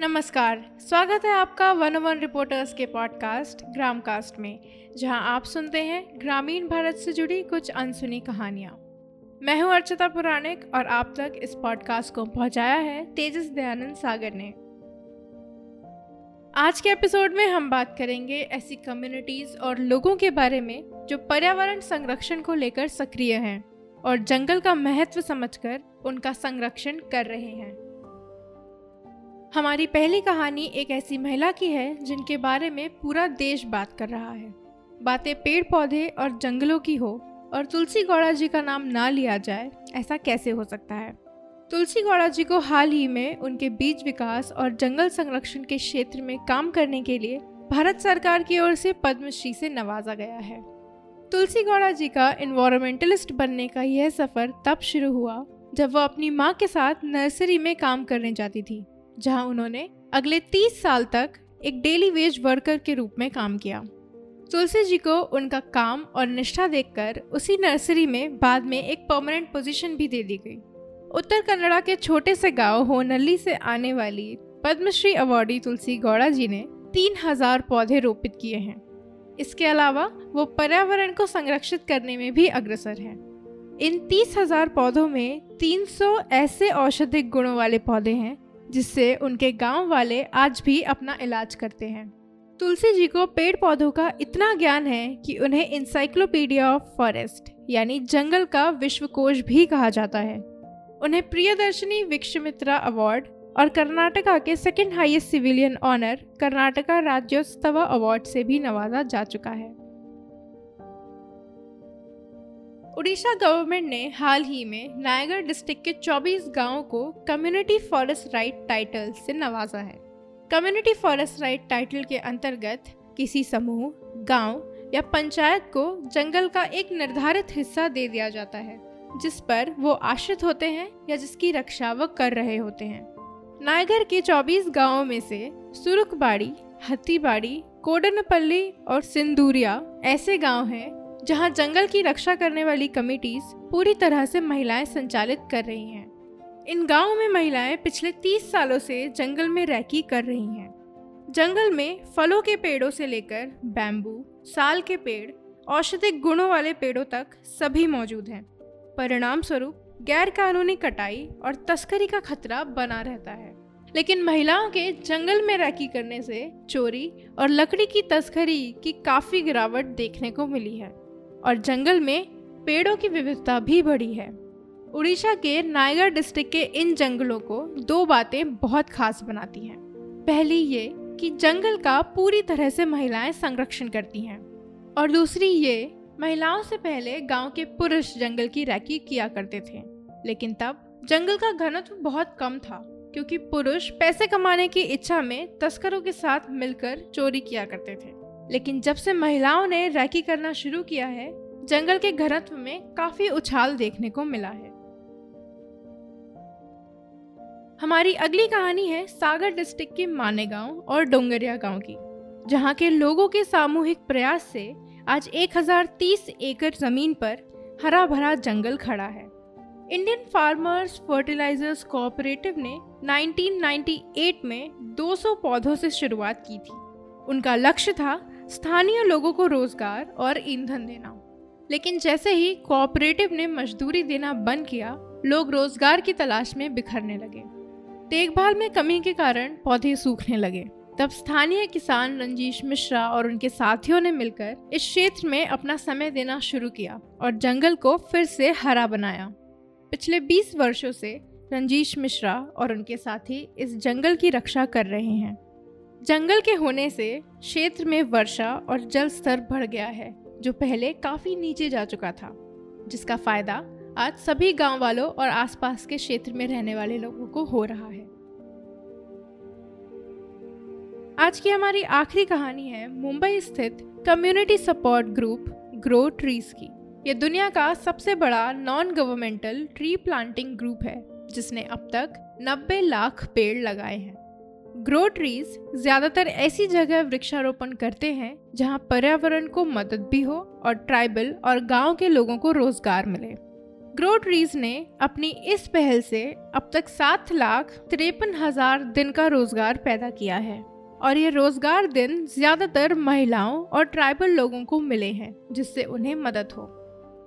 नमस्कार, स्वागत है आपका वन वन रिपोर्टर्स के पॉडकास्ट ग्राम कास्ट में, जहाँ आप सुनते हैं ग्रामीण भारत से जुड़ी कुछ अनसुनी कहानियाँ। मैं हूँ अर्चिता पुराणिक और आप तक इस पॉडकास्ट को पहुँचाया है तेजस दयानंद सागर ने। आज के एपिसोड में हम बात करेंगे ऐसी कम्युनिटीज और लोगों के बारे में जो पर्यावरण संरक्षण को लेकर सक्रिय हैं और जंगल का महत्व समझकर उनका संरक्षण कर रहे हैं। हमारी पहली कहानी एक ऐसी महिला की है जिनके बारे में पूरा देश बात कर रहा है। बातें पेड़ पौधे और जंगलों की हो और तुलसी गौड़ा जी का नाम ना लिया जाए, ऐसा कैसे हो सकता है? तुलसी गौड़ा जी को हाल ही में उनके बीज विकास और जंगल संरक्षण के क्षेत्र में काम करने के लिए भारत सरकार की ओर से पद्मश्री से नवाजा गया है। तुलसी गौड़ा जी का इन्वायरमेंटलिस्ट बनने का यह सफ़र तब शुरू हुआ जब वह अपनी माँ के साथ नर्सरी में काम करने जाती थी। जहाँ उन्होंने अगले 30 साल तक एक डेली वेज वर्कर के रूप में काम किया। तुलसी जी को उनका काम और निष्ठा देखकर उसी नर्सरी में बाद में एक परमानेंट पोजीशन भी दे दी गई। उत्तर कन्नड़ा के छोटे से गाँव होनल्ली से आने वाली पद्मश्री अवार्डी तुलसी गौड़ा जी ने तीन हज़ार पौधे रोपित किए हैं। इसके अलावा वो पर्यावरण को संरक्षित करने में भी अग्रसर हैं। इन तीस हज़ार पौधों में 300 ऐसे औषधिक गुणों वाले पौधे हैं जिससे उनके गाँव वाले आज भी अपना इलाज करते हैं। तुलसी जी को पेड़ पौधों का इतना ज्ञान है कि उन्हें इंसाइक्लोपीडिया ऑफ़ फॉरेस्ट यानी जंगल का विश्वकोश भी कहा जाता है। उन्हें प्रियदर्शनी विक्षमित्रा अवार्ड और कर्नाटका के second highest civilian honour Karnataka Rajyotsava award से भी नवाजा जा चुका है। उड़ीसा गवर्नमेंट ने हाल ही में नायगढ़ डिस्ट्रिक्ट के 24 गाँवों को कम्युनिटी फॉरेस्ट राइट टाइटल से नवाजा है। कम्युनिटी फॉरेस्ट राइट टाइटल के अंतर्गत किसी समूह, गाँव या पंचायत को जंगल का एक निर्धारित हिस्सा दे दिया जाता है, जिस पर वो आश्रित होते हैं या जिसकी रक्षा वो कर रहे होते हैं। नायगढ़ के 24 गाँवों में से सुरुखबाड़ी, हत्तीबाड़ी, कोडनपल्ली और सिंदूरिया ऐसे गाँव हैं जहाँ जंगल की रक्षा करने वाली कमिटीज पूरी तरह से महिलाएँ संचालित कर रही हैं। इन गाँवों में महिलाएँ पिछले 30 सालों से जंगल में रैकी कर रही हैं। जंगल में फलों के पेड़ों से लेकर बैम्बू, साल के पेड़ औषधिक गुणों वाले पेड़ों तक सभी मौजूद हैं। परिणाम स्वरूप गैर कानूनी कटाई और तस्करी का खतरा बना रहता है। लेकिन महिलाओं के जंगल में रैकी करने से चोरी और लकड़ी की तस्करी की काफ़ी गिरावट देखने को मिली है। और जंगल में पेड़ों की विविधता भी बढ़ी है। उड़ीसा के नायगढ़ डिस्ट्रिक्ट के इन जंगलों को दो बातें बहुत खास बनाती हैं। पहली ये कि जंगल का पूरी तरह से महिलाएँ संरक्षण करती हैं और दूसरी ये, महिलाओं से पहले गाँव के पुरुष जंगल की रैकी किया करते थे। लेकिन तब जंगल का घनत्व बहुत कम था, क्योंकि पुरुष पैसे कमाने की इच्छा में तस्करों के साथ मिलकर चोरी किया करते थे। लेकिन जब से महिलाओं ने रैकी करना शुरू किया है, जंगल के घनत्व में काफ़ी उछाल देखने को मिला है। हमारी अगली कहानी है सागर डिस्ट्रिक्ट के माने गाँव और डोंगरिया गाँव की, जहाँ के लोगों के सामूहिक प्रयास से आज 1030 एकड़ ज़मीन पर हरा भरा जंगल खड़ा है। इंडियन फार्मर्स फर्टिलाइजर्स कोऑपरेटिव ने 1998 में 200 पौधों से शुरुआत की थी। उनका लक्ष्य था स्थानीय लोगों को रोज़गार और ईंधन देना। लेकिन जैसे ही कोऑपरेटिव ने मजदूरी देना बंद किया, लोग रोज़गार की तलाश में बिखरने लगे। देखभाल में कमी के कारण पौधे सूखने लगे। तब स्थानीय किसान रंजीश मिश्रा और उनके साथियों ने मिलकर इस क्षेत्र में अपना समय देना शुरू किया और जंगल को फिर से हरा बनाया। पिछले 20 वर्षों से रंजीश मिश्रा और उनके साथी इस जंगल की रक्षा कर रहे हैं। जंगल के होने से क्षेत्र में वर्षा और जल स्तर बढ़ गया है, जो पहले काफ़ी नीचे जा चुका था, जिसका फ़ायदा आज सभी गाँव वालों और आसपास के क्षेत्र में रहने वाले लोगों को हो रहा है। आज की हमारी आखिरी कहानी है मुंबई स्थित community support group Grow Trees की। यह दुनिया का सबसे बड़ा non governmental tree planting group है, जिसने अब तक 90 लाख पेड़ लगाए हैं। ग्रो ट्रीज ज़्यादातर ऐसी जगह वृक्षारोपण करते हैं जहाँ पर्यावरण को मदद भी हो और ट्राइबल और गाँव के लोगों को रोज़गार मिले। ग्रो ट्रीज ने अपनी इस पहल से अब तक सात लाख तिरपन हज़ार दिन का रोज़गार पैदा किया है और ये रोज़गार दिन ज़्यादातर महिलाओं और ट्राइबल लोगों को मिले हैं जिससे उन्हें मदद हो।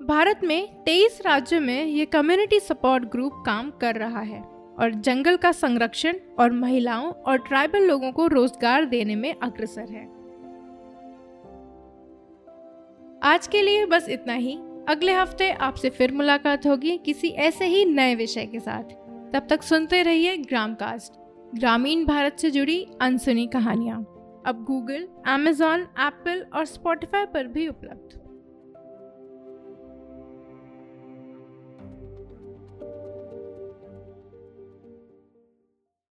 भारत में 23 राज्यों में ये कम्युनिटी सपोर्ट ग्रुप काम कर रहा है। और जंगल का संरक्षण और महिलाओं और ट्राइबल लोगों को रोज़गार देने में अग्रसर है। आज के लिए बस इतना ही। अगले हफ़्ते आपसे फिर मुलाकात होगी किसी ऐसे ही नए विषय के साथ। तब तक सुनते रहिए ग्रामकास्ट, ग्रामीण भारत से जुड़ी अनसुनी कहानियाँ। अब गूगल एमेजॉन एप्पल और स्पॉटिफाई पर भी उपलब्ध।